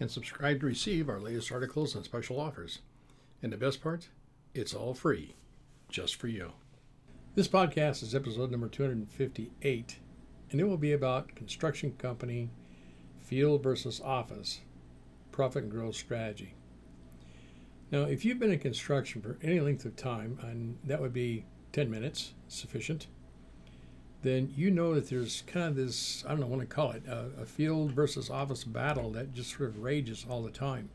and subscribe to receive our latest articles and special offers. And the best part, it's all free, just for you. This podcast is episode number 258, and it will be about construction company field versus office profit and growth strategy. Now, if you've been in construction for any length of time, and that would be 10 minutes sufficient, then you know that there's kind of this, I don't know what to call it, a, a field versus office battle that just sort of rages all the time.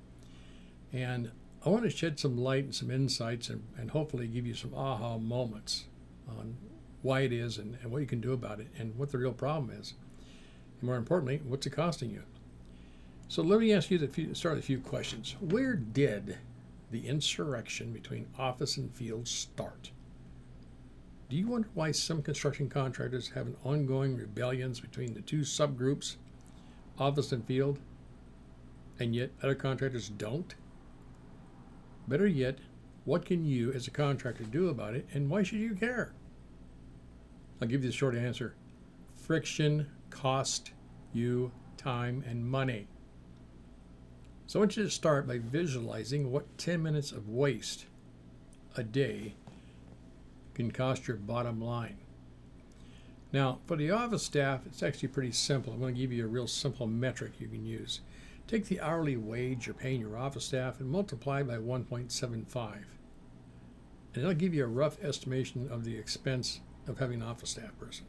And I want to shed some light and some insights and, and hopefully give you some aha moments on why it is and, and what you can do about it and what the real problem is. And more importantly, what's it costing you? So let me ask you to start with a few questions. Where did the insurrection between office and field start? Do you wonder why some construction contractors have an ongoing rebellions between the two subgroups, office and field, and yet other contractors don't? Better yet, what can you as a contractor do about it and why should you care? I'll give you the short answer. Friction cost you time and money. So I want you to start by visualizing what 10 minutes of waste a day can cost your bottom line. Now, for the office staff, it's actually pretty simple. I'm going to give you a real simple metric you can use. Take the hourly wage you're paying your office staff and multiply by 1.75. And that'll give you a rough estimation of the expense of having an office staff person.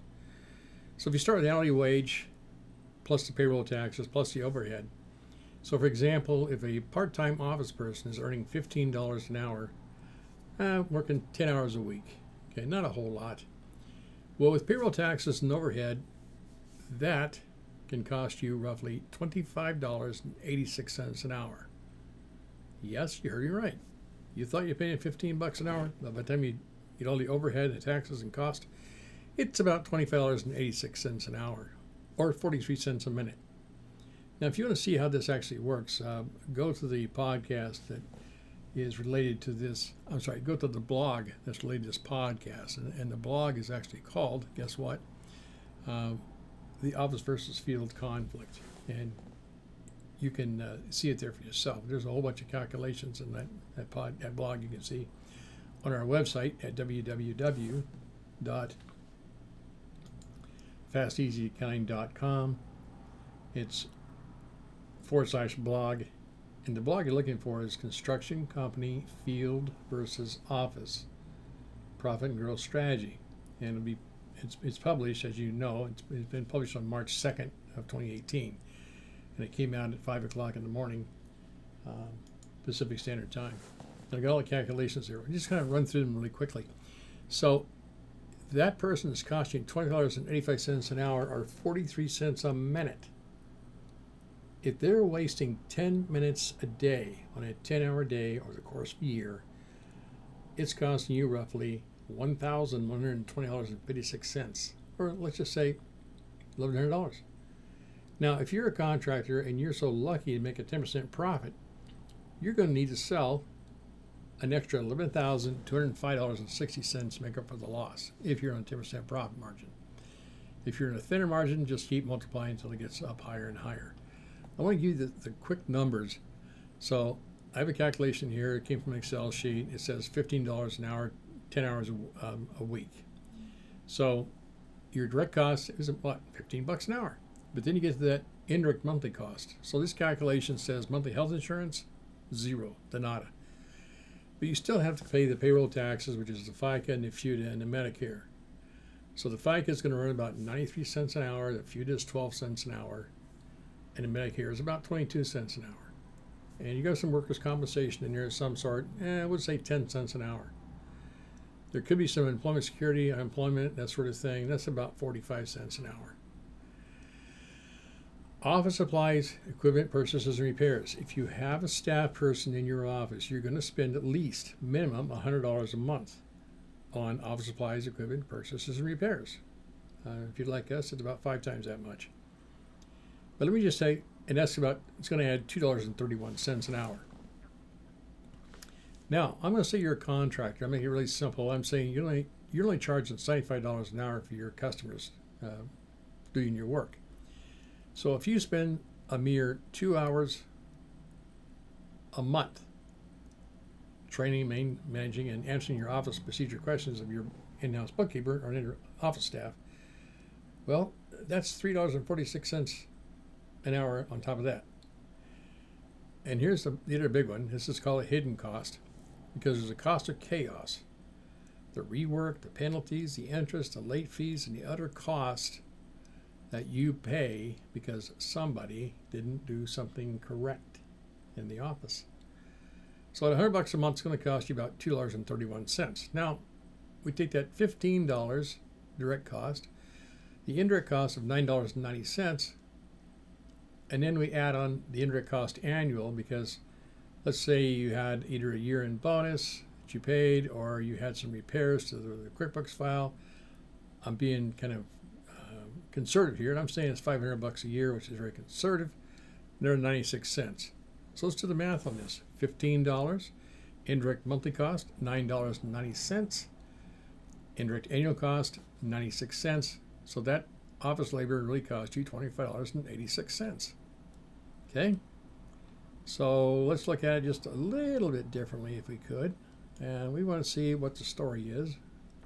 So if you start with the hourly wage plus the payroll taxes plus the overhead. So, for example, if a part time office person is earning $15 an hour, uh, working 10 hours a week, Okay, not a whole lot. Well, with payroll taxes and overhead, that can cost you roughly $25.86 an hour. Yes, you heard me right. You thought you are paying 15 bucks an hour, but by the time you get all the overhead, the taxes and cost, it's about $25.86 an hour or 43 cents a minute. Now, if you want to see how this actually works, uh, go to the podcast that is related to this. I'm sorry, go to the blog that's related to this podcast. And, and the blog is actually called, guess what? Uh, the office versus field conflict. And you can uh, see it there for yourself. There's a whole bunch of calculations in that, that, pod, that blog you can see on our website at www.fasteasyaccounting.com. It's forward slash blog and the blog you're looking for is Construction Company Field versus Office Profit and Growth Strategy. And it'll be it's, it's published, as you know, it's, it's been published on March 2nd of 2018. And it came out at 5 o'clock in the morning, um, Pacific Standard Time. I got all the calculations there. We just kind of run through them really quickly. So that person is costing $20.85 an hour or 43 cents a minute if they're wasting 10 minutes a day on a 10 hour day over the course of a year, it's costing you roughly $1,120.56, or let's just say $1,100. Now, if you're a contractor and you're so lucky to make a 10% profit, you're going to need to sell an extra $11,205.60 to make up for the loss if you're on a 10% profit margin. If you're in a thinner margin, just keep multiplying until it gets up higher and higher. I want to give you the, the quick numbers. So I have a calculation here. It came from an Excel sheet. It says $15 an hour, 10 hours a, um, a week. So your direct cost is what 15 bucks an hour. But then you get to that indirect monthly cost. So this calculation says monthly health insurance zero, the nada. But you still have to pay the payroll taxes, which is the FICA and the FUTA and the Medicare. So the FICA is going to run about 93 cents an hour. The FUTA is 12 cents an hour and Medicare is about 22 cents an hour. And you got some workers' compensation in there of some sort, eh, I would say 10 cents an hour. There could be some employment security, unemployment, that sort of thing. That's about 45 cents an hour. Office supplies, equipment purchases, and repairs. If you have a staff person in your office, you're going to spend at least minimum $100 a month on office supplies, equipment purchases, and repairs. Uh, if you'd like us, it's about five times that much. But let me just say, and that's about, it's going to add $2.31 an hour. Now, I'm going to say you're a contractor. I'm making it really simple. I'm saying you're only, you're only charging $75 an hour for your customers uh, doing your work. So if you spend a mere two hours a month training, main, managing, and answering your office procedure questions of your in house bookkeeper or in office staff, well, that's $3.46 an hour on top of that. And here's the, the other big one. This is called a hidden cost because there's a cost of chaos. The rework, the penalties, the interest, the late fees, and the other cost that you pay because somebody didn't do something correct in the office. So at 100 bucks a month, it's going to cost you about $2.31. Now, we take that $15 direct cost, the indirect cost of $9.90, and then we add on the indirect cost annual because let's say you had either a year in bonus that you paid or you had some repairs to the, the QuickBooks file. I'm being kind of uh, conservative here, and I'm saying it's 500 bucks a year, which is very conservative. They're 96 cents. So let's do the math on this. $15 indirect monthly cost, $9.90. Indirect annual cost, 96 cents. So that office labor really cost you $25.86. Okay? So let's look at it just a little bit differently if we could. And we want to see what the story is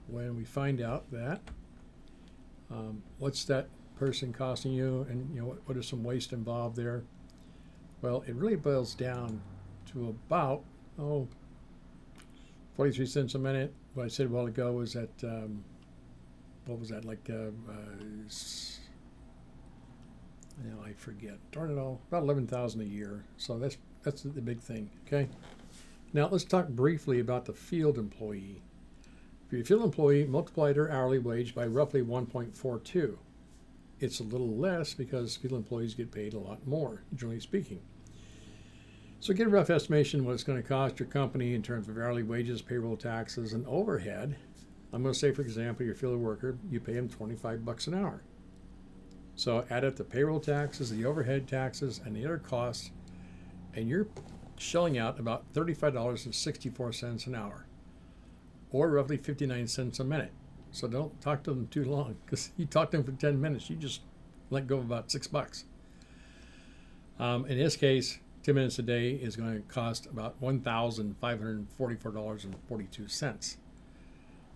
when we find out that. Um, what's that person costing you and you know what, what is some waste involved there? Well, it really boils down to about, oh, 43 cents a minute. What I said a while ago was that, um, what was that, like, uh, uh, know, I forget. Darn it all, about 11,000 a year. So that's that's the big thing. Okay. Now let's talk briefly about the field employee. For your field employee, multiply their hourly wage by roughly 1.42. It's a little less because field employees get paid a lot more, generally speaking. So get a rough estimation what it's going to cost your company in terms of hourly wages, payroll taxes, and overhead. I'm going to say, for example, your field worker, you pay them 25 bucks an hour. So add up the payroll taxes, the overhead taxes, and the other costs, and you're shelling out about $35.64 an hour, or roughly 59 cents a minute. So don't talk to them too long, because you talk to them for 10 minutes, you just let go of about six bucks. Um, in this case, 10 minutes a day is going to cost about $1,544.42.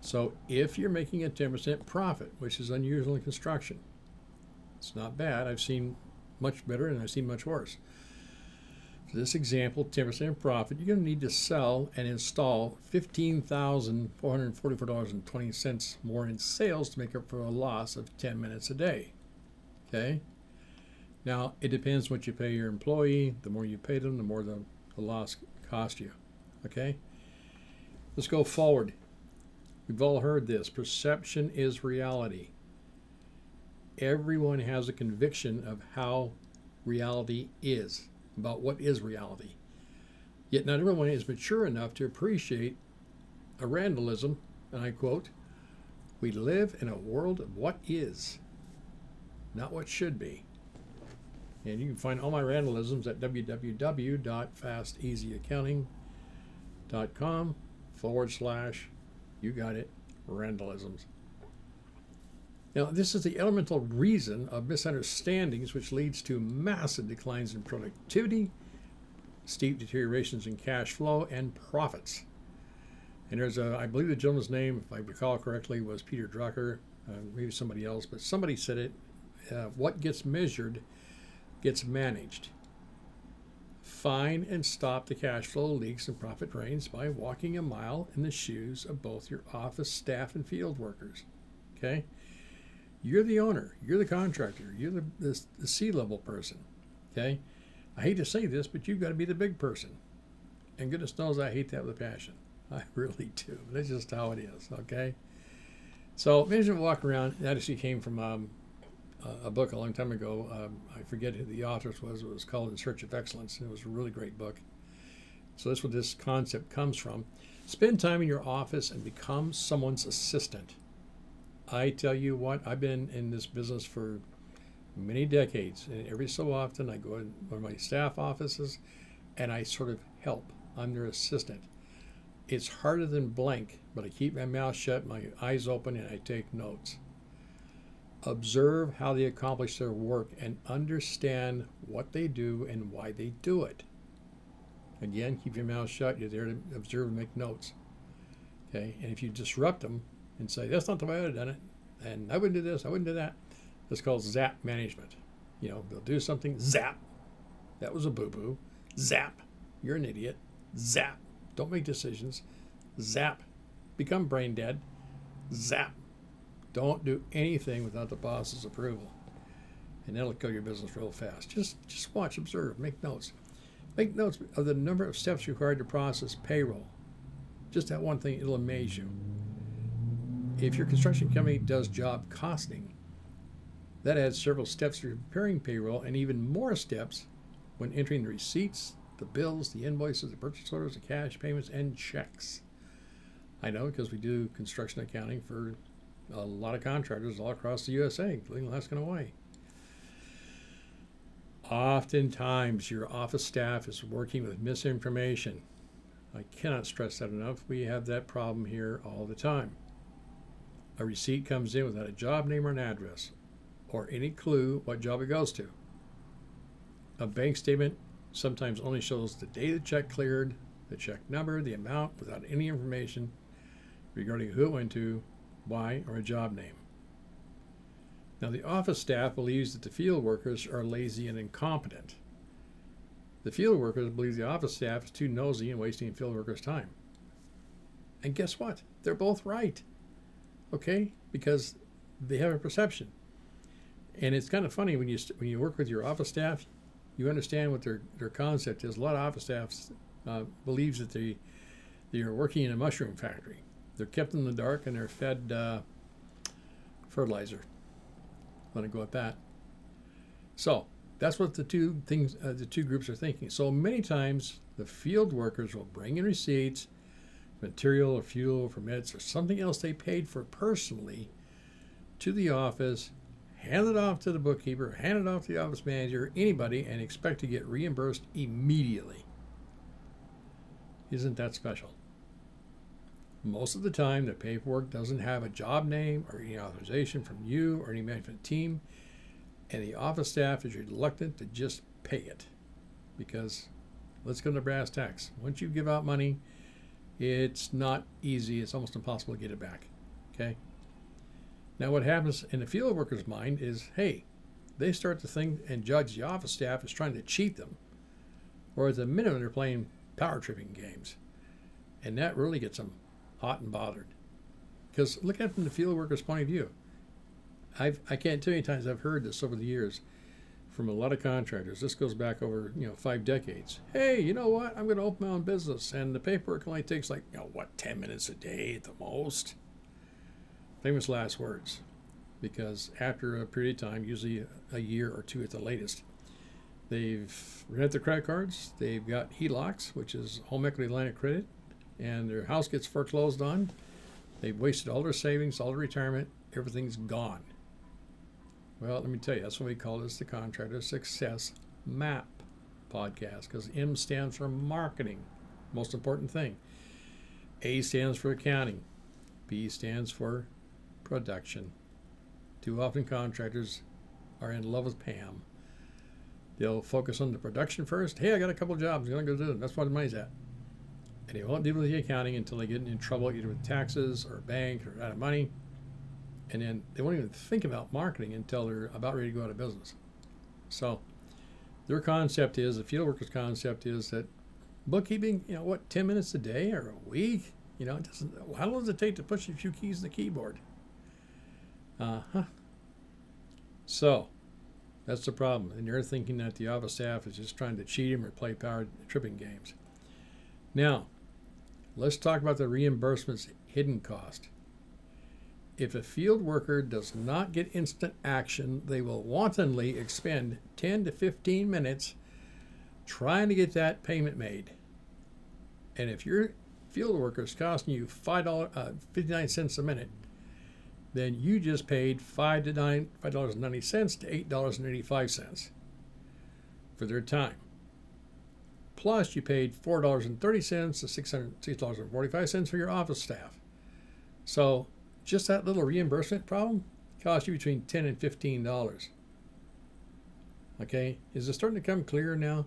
So if you're making a 10% profit, which is unusual in construction, it's not bad. I've seen much better and I've seen much worse. For this example, 10% profit, you're going to need to sell and install $15,444.20 more in sales to make up for a loss of 10 minutes a day. Okay? Now, it depends what you pay your employee. The more you pay them, the more the, the loss cost you. Okay? Let's go forward. We've all heard this perception is reality everyone has a conviction of how reality is, about what is reality. Yet not everyone is mature enough to appreciate a Randalism, and I quote, We live in a world of what is, not what should be. And you can find all my Randalisms at www.fasteasyaccounting.com forward slash, you got it, Randalisms. Now, this is the elemental reason of misunderstandings, which leads to massive declines in productivity, steep deteriorations in cash flow, and profits. And there's a, I believe the gentleman's name, if I recall correctly, was Peter Drucker, uh, maybe somebody else, but somebody said it. Uh, what gets measured gets managed. Find and stop the cash flow leaks and profit drains by walking a mile in the shoes of both your office staff and field workers. Okay? You're the owner. You're the contractor. You're the, the, the C level person. Okay? I hate to say this, but you've got to be the big person. And goodness knows I hate that with a passion. I really do. That's just how it is. Okay? So, management walk around, that actually came from um, a book a long time ago. Um, I forget who the author was. It was called In Search of Excellence, and it was a really great book. So that's what this concept comes from. Spend time in your office and become someone's assistant. I tell you what, I've been in this business for many decades, and every so often I go in one of my staff offices and I sort of help. I'm their assistant. It's harder than blank, but I keep my mouth shut, my eyes open, and I take notes. Observe how they accomplish their work and understand what they do and why they do it. Again, keep your mouth shut. You're there to observe and make notes. Okay, and if you disrupt them and say, that's not the way I would have done it, and I wouldn't do this, I wouldn't do that, that's called zap management. You know, they'll do something, zap, that was a boo boo, zap, you're an idiot, zap, don't make decisions, zap, become brain dead, zap, don't do anything without the boss's approval. And that'll kill your business real fast. Just just watch, observe, make notes. Make notes of the number of steps required to process payroll. Just that one thing, it'll amaze you. If your construction company does job costing, that adds several steps to preparing payroll and even more steps when entering the receipts, the bills, the invoices, the purchase orders, the cash payments, and checks. I know because we do construction accounting for a lot of contractors all across the USA, including Alaska and Hawaii. Oftentimes, your office staff is working with misinformation. I cannot stress that enough. We have that problem here all the time. A receipt comes in without a job name or an address, or any clue what job it goes to. A bank statement sometimes only shows the day the check cleared, the check number, the amount, without any information regarding who it went to, why, or a job name. Now, the office staff believes that the field workers are lazy and incompetent. The field workers believe the office staff is too nosy and wasting field workers' time. And guess what? They're both right. Okay? Because they have a perception. And it's kind of funny when you when you work with your office staff, you understand what their, their concept is. A lot of office staff uh, believes that they they are working in a mushroom factory. They're kept in the dark and they're fed uh, fertilizer. Let it go at that. So that's what the two things, uh, the two groups are thinking. So many times the field workers will bring in receipts, material or fuel, permits, or something else they paid for personally to the office, hand it off to the bookkeeper, hand it off to the office manager, anybody, and expect to get reimbursed immediately. Isn't that special? Most of the time, the paperwork doesn't have a job name or any authorization from you or any management team, and the office staff is reluctant to just pay it because let's go to brass tacks. Once you give out money, it's not easy, it's almost impossible to get it back. Okay? Now, what happens in the field worker's mind is hey, they start to think and judge the office staff as trying to cheat them, or at the minimum, they're playing power tripping games. And that really gets them hot and bothered. Because look at it from the field worker's point of view. I've, I can't tell you times I've heard this over the years from a lot of contractors. This goes back over you know five decades. Hey, you know what? I'm going to open my own business, and the paperwork only takes like you know what ten minutes a day at the most. Famous last words, because after a period of time, usually a year or two at the latest, they've rented their credit cards. They've got HELOCs, which is home equity line of credit and their house gets foreclosed on. They've wasted all their savings, all their retirement, everything's gone. Well, let me tell you, that's what we call this the Contractor Success Map podcast because M stands for marketing, most important thing. A stands for accounting, P stands for production. Too often, contractors are in love with PAM. They'll focus on the production first. Hey, I got a couple jobs. I'm going to go do them. That's where the money's at and they won't deal with the accounting until they get in trouble either with taxes or bank or out of money. And then they won't even think about marketing until they're about ready to go out of business. So their concept is, the field workers' concept is that bookkeeping, you know, what, 10 minutes a day or a week? You know, it doesn't, how long does it take to push a few keys on the keyboard? Uh huh. So that's the problem. And they're thinking that the office staff is just trying to cheat them or play power tripping games. Now, Let's talk about the reimbursement's hidden cost. If a field worker does not get instant action, they will wantonly expend 10 to 15 minutes trying to get that payment made. And if your field worker is costing you five dollars, uh, 59 cents a minute, then you just paid five to nine, five dollars and ninety cents to eight dollars and eighty-five cents for their time. Plus, you paid four dollars and thirty cents to six hundred six dollars and forty-five cents for your office staff. So, just that little reimbursement problem cost you between ten and fifteen dollars. Okay, is it starting to come clear now?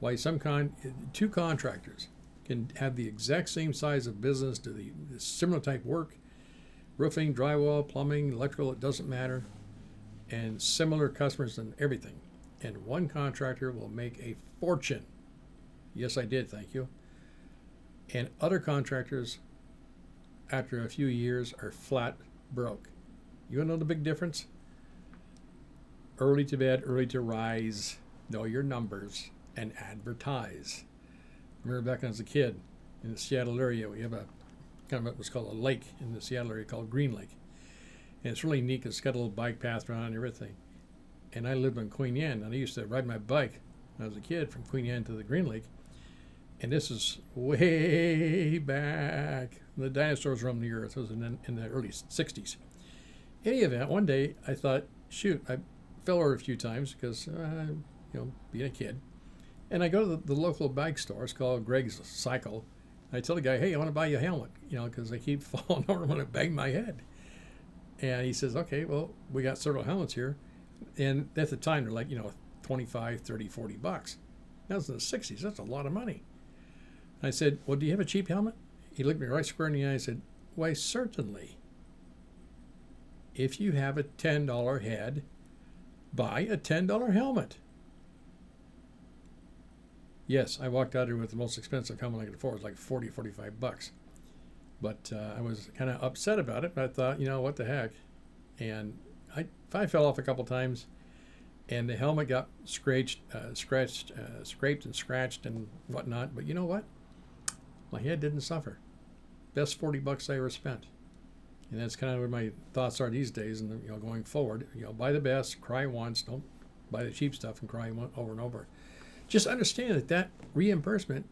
Why some con two contractors can have the exact same size of business, do the, the similar type work, roofing, drywall, plumbing, electrical, it doesn't matter, and similar customers and everything. And one contractor will make a fortune. Yes, I did, thank you. And other contractors, after a few years, are flat broke. You know the big difference? Early to bed, early to rise, know your numbers, and advertise. I remember back when I was a kid in the Seattle area, we have a kind of what's called a lake in the Seattle area called Green Lake. And it's really neat it's got a little bike path around and everything. And I lived on Queen Anne, and I used to ride my bike when I was a kid from Queen Anne to the Green Lake. And this is way back. The dinosaurs roamed the earth. It was in, the- in the early 60s. Any event, one day I thought, shoot, I fell over a few times because, uh, you know, being a kid. And I go to the, the local bike store. It's called Gregg's Cycle. I tell the guy, hey, I want to buy you a helmet, you know, because I keep falling over and to bang my head. And he says, okay, well, we got several helmets here. And at the time, they're like, you know, 25, 30, 40 bucks. That was in the 60s. That's a lot of money. I said, well, do you have a cheap helmet? He looked me right square in the eye and said, why, certainly. If you have a $10 head, buy a $10 helmet. Yes, I walked out here with the most expensive helmet I could afford. It was like 40, 45 bucks. But uh, I was kind of upset about it. But I thought, you know, what the heck? And I, I fell off a couple times, and the helmet got scratched, uh, scratched, uh, scraped and scratched and whatnot. But you know what? My head didn't suffer. Best 40 bucks I ever spent. And that's kind of where my thoughts are these days. And you know, going forward, you know, buy the best, cry once, don't buy the cheap stuff and cry one- over and over just understand that that reimbursement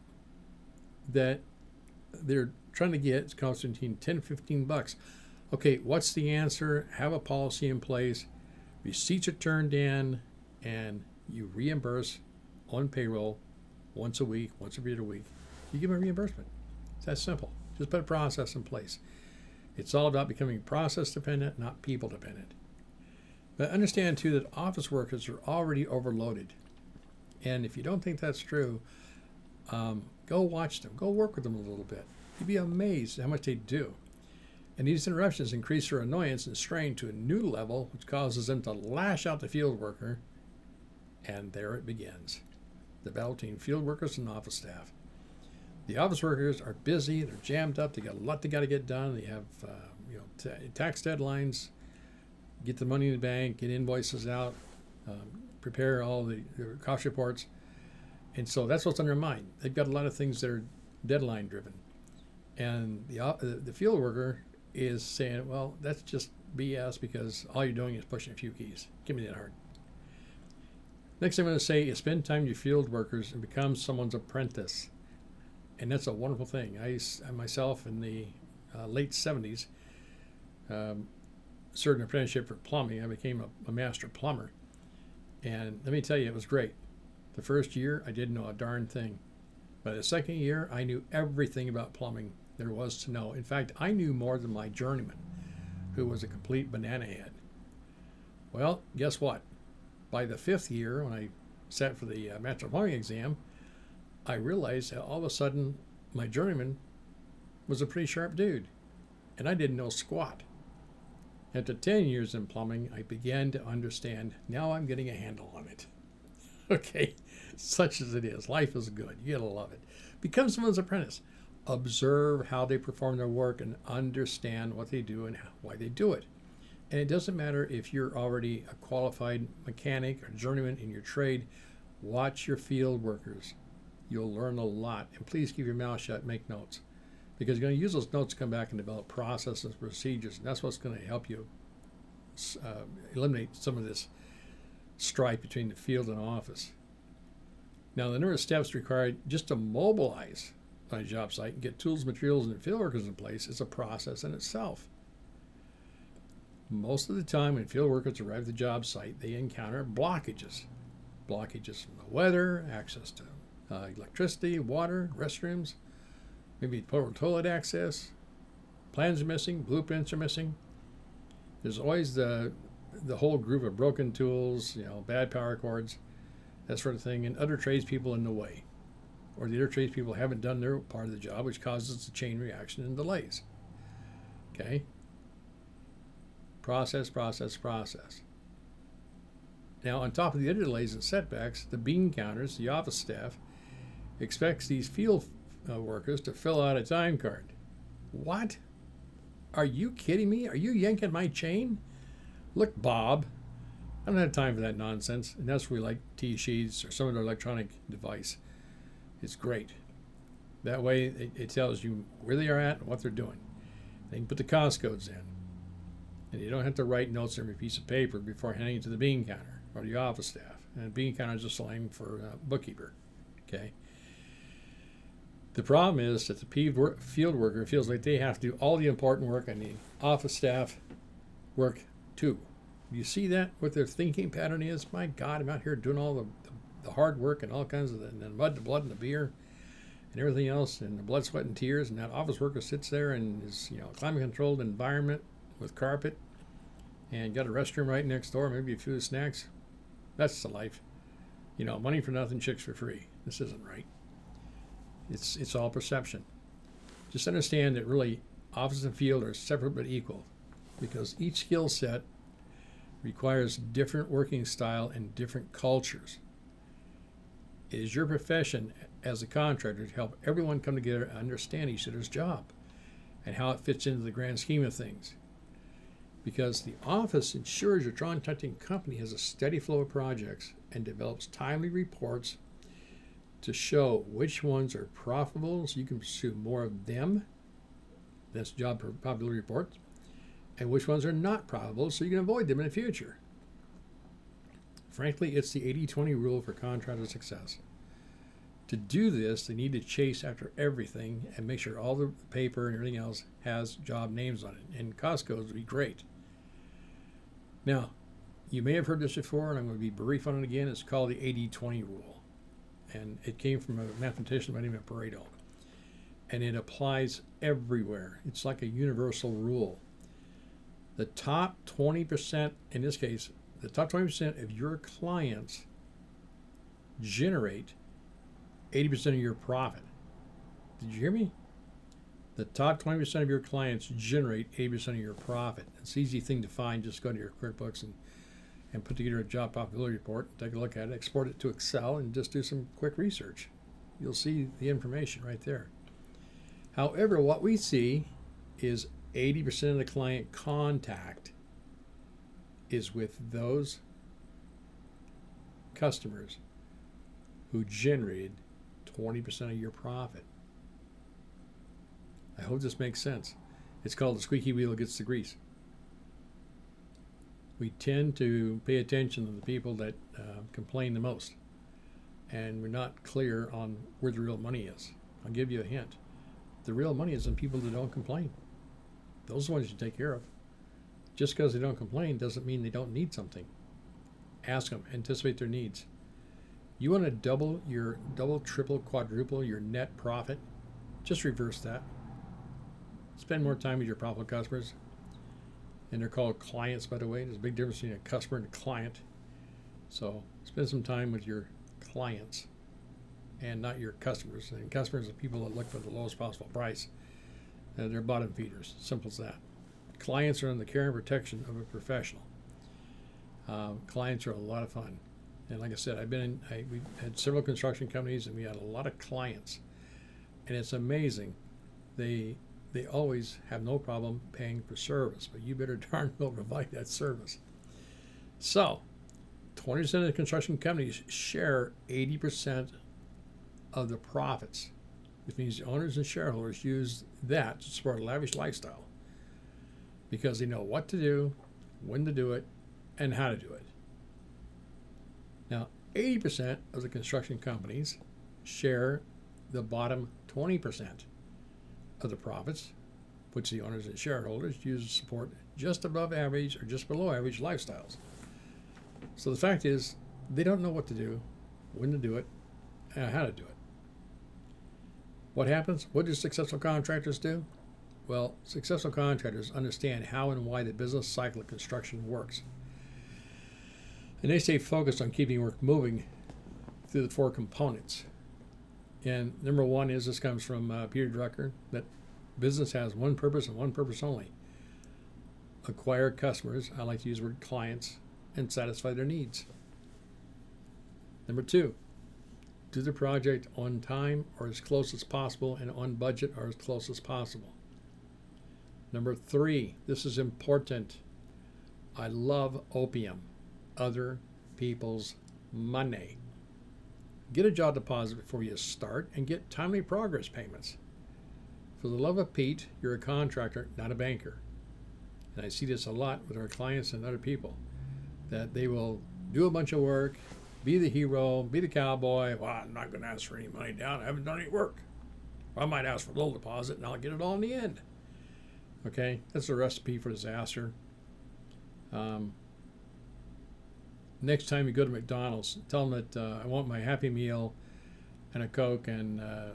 that they're trying to get is between 10 15 bucks okay what's the answer have a policy in place receipts are turned in and you reimburse on payroll once a week once every other week you give them a reimbursement it's that simple just put a process in place it's all about becoming process dependent not people dependent but understand too that office workers are already overloaded and if you don't think that's true, um, go watch them. Go work with them a little bit. You'd be amazed how much they do. And these interruptions increase their annoyance and strain to a new level, which causes them to lash out the field worker. And there it begins the battle between field workers and office staff. The office workers are busy, they're jammed up, they got a lot they got to get done. They have uh, you know t- tax deadlines, get the money in the bank, get invoices out, um, prepare all the, cost reports. And so that's what's on their mind. They've got a lot of things that are deadline driven. And the, uh, the field worker is saying, well, that's just BS because all you're doing is pushing a few keys. Give me that hard. Next thing I'm going to say is spend time with your field workers and become someone's apprentice. And that's a wonderful thing. I myself, in the uh, late 70s, um, served an apprenticeship for plumbing. I became a, a master plumber. And let me tell you, it was great. The first year, I didn't know a darn thing. By the second year, I knew everything about plumbing there was to know. In fact, I knew more than my journeyman, who was a complete banana head. Well, guess what? By the fifth year, when I sat for the uh, master plumbing exam, I realized that all of a sudden my journeyman was a pretty sharp dude, and I didn't know squat. After 10 years in plumbing, I began to understand. Now I'm getting a handle on it. Okay, such as it is. Life is good. You gotta love it. Become someone's apprentice. Observe how they perform their work and understand what they do and why they do it. And it doesn't matter if you're already a qualified mechanic or journeyman in your trade, watch your field workers. You'll learn a lot. And please keep your mouth shut, make notes. because you're going to use those notes to come back and develop processes procedures, and that's what's going to help you uh, eliminate some of this strife between the field and office. Now, the number of steps required just to mobilize on a job site and get tools, materials, and field workers in place is a process in itself. Most of the time, when field workers arrive at the job site, they encounter blockages. Blockages from the weather, access to uh, electricity, water, restrooms, maybe toilet access. Plans are missing, blueprints are missing. There's always the the whole group of broken tools, you know, bad power cords, that sort of thing, and other tradespeople in the way. Or the other tradespeople haven't done their part of the job, which causes a chain reaction and delays. Okay? Process, process, process. Now, on top of the other delays and setbacks, the bean counters, the office staff, expects these field uh, workers to fill out a time card. What? Are you kidding me? Are you yanking my chain? Look, Bob, I don't have time for that nonsense. And that's where we like TSheets or some other electronic device. It's great. That way, it, it, tells you where they are at and what they're doing. They can put the cost codes in. And you don't have to write notes on every piece of paper before handing it to the bean counter or the office staff. And bean counter is just slang for uh, bookkeeper. Okay. The problem is that the field worker feels like they have to do all the important work and the office staff work too. You see that, what their thinking pattern is? My God, I'm out here doing all the, the, the hard work and all kinds of the, and the mud, the blood, and the beer and everything else, and the blood, sweat, and tears. And that office worker sits there in his you know climate controlled environment with carpet and got a restroom right next door, maybe a few snacks. That's the life. You know, money for nothing, chicks for free. This isn't right. It's it's all perception. Just understand that really office and field are separate but equal, because each skill set requires different working style and different cultures. It is your profession as a contractor to help everyone come together and understand each other's job and how it fits into the grand scheme of things. Because the office ensures your hunting company has a steady flow of projects and develops timely reports to show which ones are profitable so you can pursue more of them. That's job profitability report. And which ones are not profitable so you can avoid them in the future. Frankly, it's the 80 20 rule for contractor success. To do this, they need to chase after everything and make sure all the paper and everything else has job names on it. And cost codes would be great. Now, you may have heard this before, and I'm going to be brief on it again. It's called the 80 20 rule and it came from a mathematician by the name of Pareto. And it applies everywhere. It's like a universal rule. The top 20%, in this case, the top 20% of your clients generate 80% of your profit. Did you hear me? The top 20% of your clients generate 80% of your profit. It's an easy thing to find. Just go to your QuickBooks and and put together a job profitability report, take a look at it, export it to Excel, and just do some quick research. You'll see the information right there. However, what we see is 80% of the client contact is with those customers who generated 20% of your profit. I hope this makes sense. It's called the squeaky wheel gets the grease we tend to pay attention to the people that uh, complain the most. And we're not clear on where the real money is. I'll give you a hint. The real money is in people that don't complain. Those are the ones you take care of. Just because they don't complain doesn't mean they don't need something. Ask them, anticipate their needs. You want to double your double, triple, quadruple your net profit? Just reverse that. Spend more time with your profitable customers and they're called clients, by the way. There's a big difference between a customer and a client. So spend some time with your clients and not your customers. And customers are people that look for the lowest possible price. Uh, they're bottom feeders. Simple as that. Clients are in the care and protection of a professional. Um, clients are a lot of fun. And like I said, I've been in, I, we had several construction companies and we had a lot of clients. And it's amazing. They they always have no problem paying for service, but you better darn well provide that service. So, 20% of the construction companies share 80% of the profits which means the owners and shareholders use that to support a lavish lifestyle because they know what to do, when to do it, and how to do it. Now, 80% of the construction companies share the bottom 20% of the profits, which the owners and shareholders use to support just above average or just below average lifestyles. So the fact is, they don't know what to do, when to do it, and how to do it. What happens? What do successful contractors do? Well, successful contractors understand how and why the business cycle of construction works. And they stay focused on keeping work moving through the four components. And number one is this comes from uh, Peter Drucker that business has one purpose and one purpose only acquire customers, I like to use the word clients, and satisfy their needs. Number two, do the project on time or as close as possible and on budget or as close as possible. Number three, this is important. I love OPM, other people's money. Get a job deposit before you start and get timely progress payments. For the love of Pete, you're a contractor, not a banker. And I see this a lot with our clients and other people that they will do a bunch of work, be the hero, be the cowboy. Well, I'm not going to ask for any money down. I haven't done any work. I might ask for a little deposit and I'll get it all in the end. Okay, that's a recipe for disaster. Um, next time you go to McDonald's, tell them that uh, I want my Happy Meal and a Coke and uh,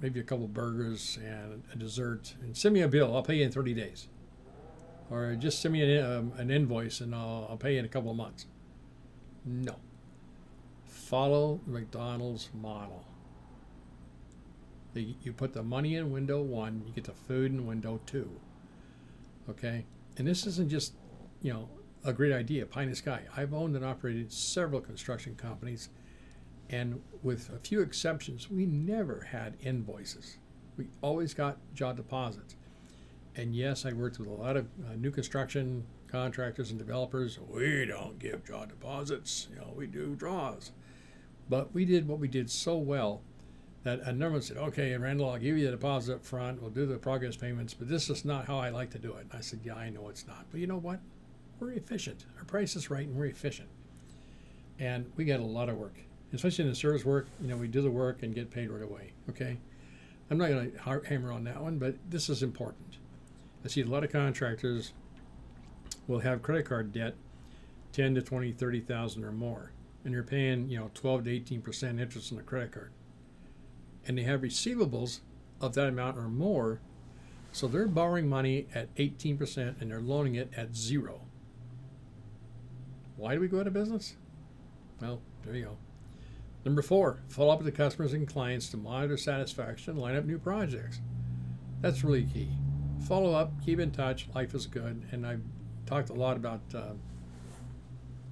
maybe a couple burgers and a dessert, and send me a bill. I'll pay you in 30 days. Or just send me an, um, an invoice and I'll, I'll pay you in a couple of months. No. Follow McDonald's model. The, you put the money in window one, you get the food in window two. Okay? And this isn't just, you know, a great idea, pie in the sky. I've owned and operated several construction companies, and with a few exceptions, we never had invoices. We always got job deposits. And yes, I worked with a lot of uh, new construction contractors and developers. We don't give job deposits, you know, we do draws. But we did what we did so well that a number said, okay, Randal, I'll give you the deposit up front, we'll do the progress payments, but this is not how I like to do it. And I said, yeah, I know it's not. But you know what? We're efficient. Our price is right and we're efficient. And we got a lot of work, especially in the service work. You know, we do the work and get paid right away. Okay. I'm not going to hammer on that one, but this is important. I see a lot of contractors will have credit card debt 10 to 20, 30,000 or more. And you're paying, you know, 12 to 18% interest on the credit card. And they have receivables of that amount or more. So they're borrowing money at 18% and they're loaning it at zero. Why do we go out of business? Well, there you go. Number four, follow up with the customers and clients to monitor satisfaction, line up new projects. That's really key. Follow up, keep in touch. Life is good, and I've talked a lot about uh,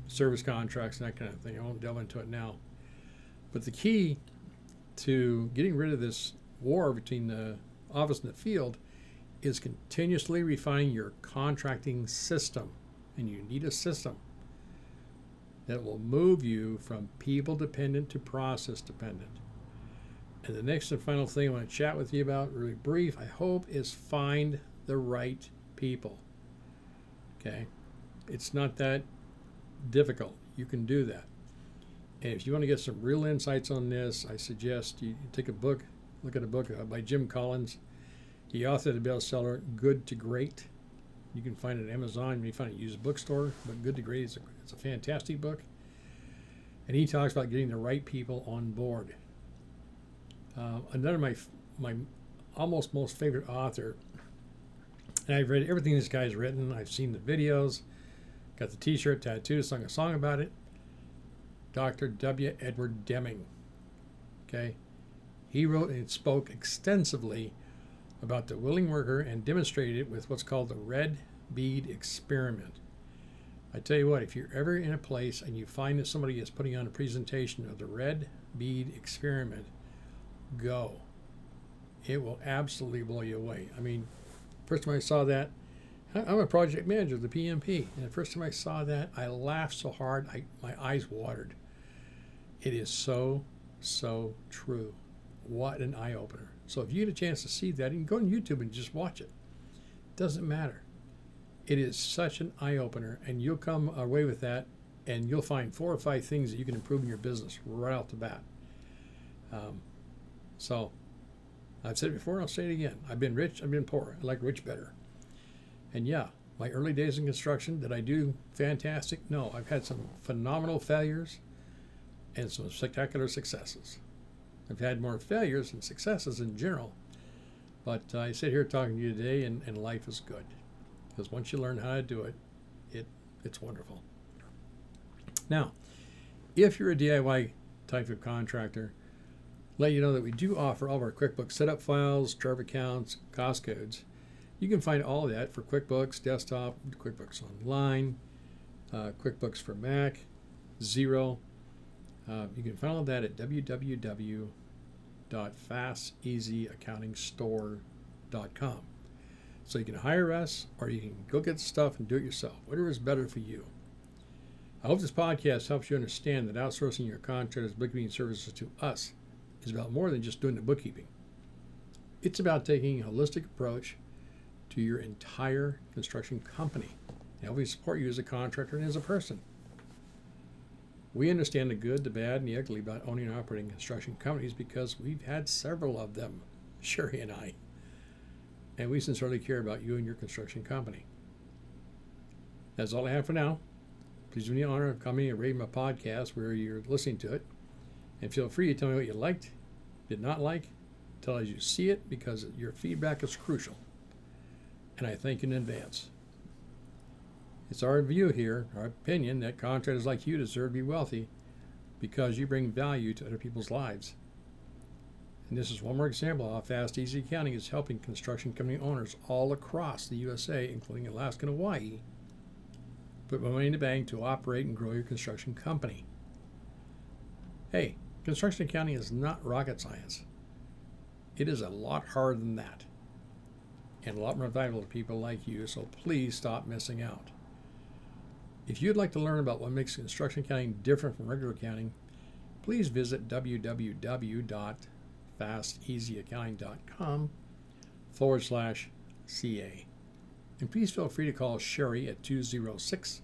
service contracts and that kind of thing. I won't delve into it now. But the key to getting rid of this war between the office and the field is continuously refining your contracting system. And you need a system that will move you from people dependent to process dependent. And the next and final thing I want to chat with you about, really brief, I hope, is find the right people. Okay? It's not that difficult. You can do that. And if you want to get some real insights on this, I suggest you take a book, look at a book uh, by Jim Collins. He authored a bestseller Good to Great. You can find it at Amazon. You can find it used bookstore, but Good to Great is a, it's a fantastic book. And he talks about getting the right people on board. Uh, another of my my almost most favorite author, and I've read everything this guy's written. I've seen the videos, got the T-shirt tattooed, sung a song about it. Dr. W. Edward Deming. Okay, he wrote and spoke extensively about the willing worker and demonstrated it with what's called the red bead experiment. I tell you what, if you're ever in a place and you find that somebody is putting on a presentation of the red bead experiment, go. It will absolutely blow you away. I mean, first time I saw that, I'm a project manager the PMP, and the first time I saw that, I laughed so hard, I, my eyes watered. It is so, so true. What an eye opener. So if you get a chance to see that, you can go on YouTube and just watch it. Doesn't matter. It is such an eye opener, and you'll come away with that, and you'll find four or five things that you can improve in your business right off the bat. Um, so I've said it before, and I'll say it again. I've been rich, I've been poor. I like rich better. And yeah, my early days in construction, did I do fantastic? No, I've had some phenomenal failures and some spectacular successes. I've had more failures and successes in general, but I sit here talking to you today, and, and life is good because once you learn how to do it, it it's wonderful. Now, if you're a DIY type of contractor, let you know that we do offer all of our QuickBooks setup files, chart accounts, cost codes. You can find all of that for QuickBooks Desktop, QuickBooks Online, uh, QuickBooks for Mac, Xero. Uh, you can all that at www.fasteasyaccountingstore.com. So you can hire us or you can go get stuff and do it yourself, whatever is better for you. I hope this podcast helps you understand that outsourcing your contractor's bookkeeping services to us is about more than just doing the bookkeeping. It's about taking a holistic approach to your entire construction company. And we support you as a contractor and as a person. We understand the good, the bad, and the ugly about owning and operating construction companies because we've had several of them, Sharie and I. And we sincerely care about you and your construction company. That's all I have for now. Please do me the honor of coming and rating my podcast where you're listening to it. And feel free to tell me what you liked, did not like, tell us you see it because your feedback is crucial. And I thank you in advance. It's our view here, our opinion, that contractors like you deserve to be wealthy because you bring value to other people's lives. And this is one more example of how Fast Easy Accounting is helping construction company owners all across the USA, including Alaska and Hawaii, put money in the bank to operate and grow your construction company. Hey, construction accounting is not rocket science. It is a lot harder than that, and a lot more valuable to people like you, so please stop missing out. If you'd like to learn about what makes construction accounting different from regular accounting, please visit www.fasteasyaccounting.com forward slash CA. And please feel free to call Sharie at 206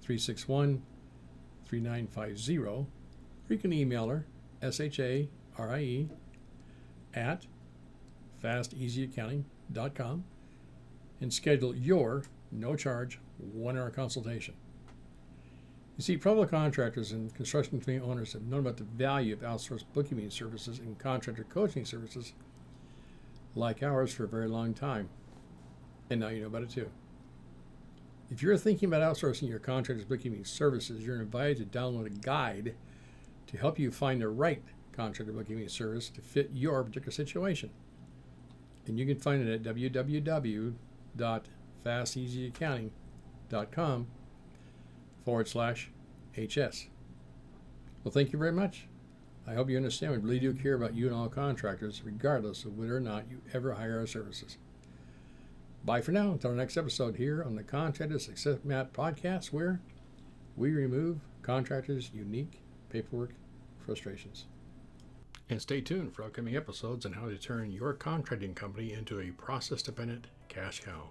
361 3950, or you can email her, S H A R I E, at fasteasyaccounting.com and schedule your no charge one hour consultation. You see, public contractors and construction company owners have known about the value of outsourced bookkeeping services and contractor coaching services like ours for a very long time. And now you know about it too. If you're thinking about outsourcing your contractor's bookkeeping services, you're invited to download a guide to help you find the right contractor bookkeeping service to fit your particular situation. And you can find it at www.fasteasyaccounting.com forward slash HS. Well, thank you very much. I hope you understand we really do care about you and all contractors, regardless of whether or not you ever hire our services. Bye for now until our next episode here on the Contractor Success Map podcast, where we remove contractors' unique paperwork frustrations. And stay tuned for upcoming episodes on how to turn your contracting company into a process dependent cash cow.